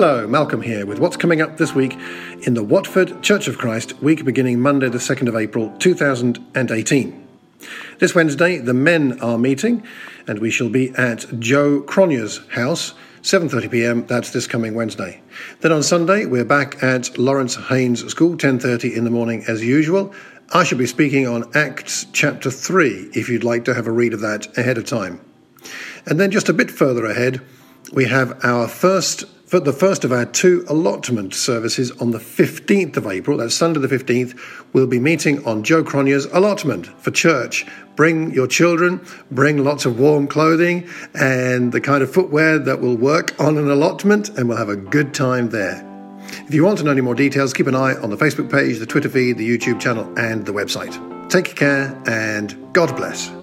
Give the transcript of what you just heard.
Hello, Malcolm here with what's coming up this week in the Watford Church of Christ week beginning Monday, the 2nd of April 2018. This Wednesday, the men are meeting, and we shall be at Joe Cronier's house, 7:30 p.m. That's this coming Wednesday. Then on Sunday, we're back at Laurance Haines School, 10:30 in the morning as usual. I shall be speaking on Acts chapter 3 if you'd like to have a read of that ahead of time. And then just a bit further ahead, we have our first for the first of our two allotment services on the 15th of April, that's Sunday the 15th, we'll be meeting on Joe Cronier's allotment for church. Bring your children, bring lots of warm clothing and the kind of footwear that will work on an allotment, and we'll have a good time there. If you want to know any more details, keep an eye on the Facebook page, the Twitter feed, the YouTube channel, and the website. Take care and God bless.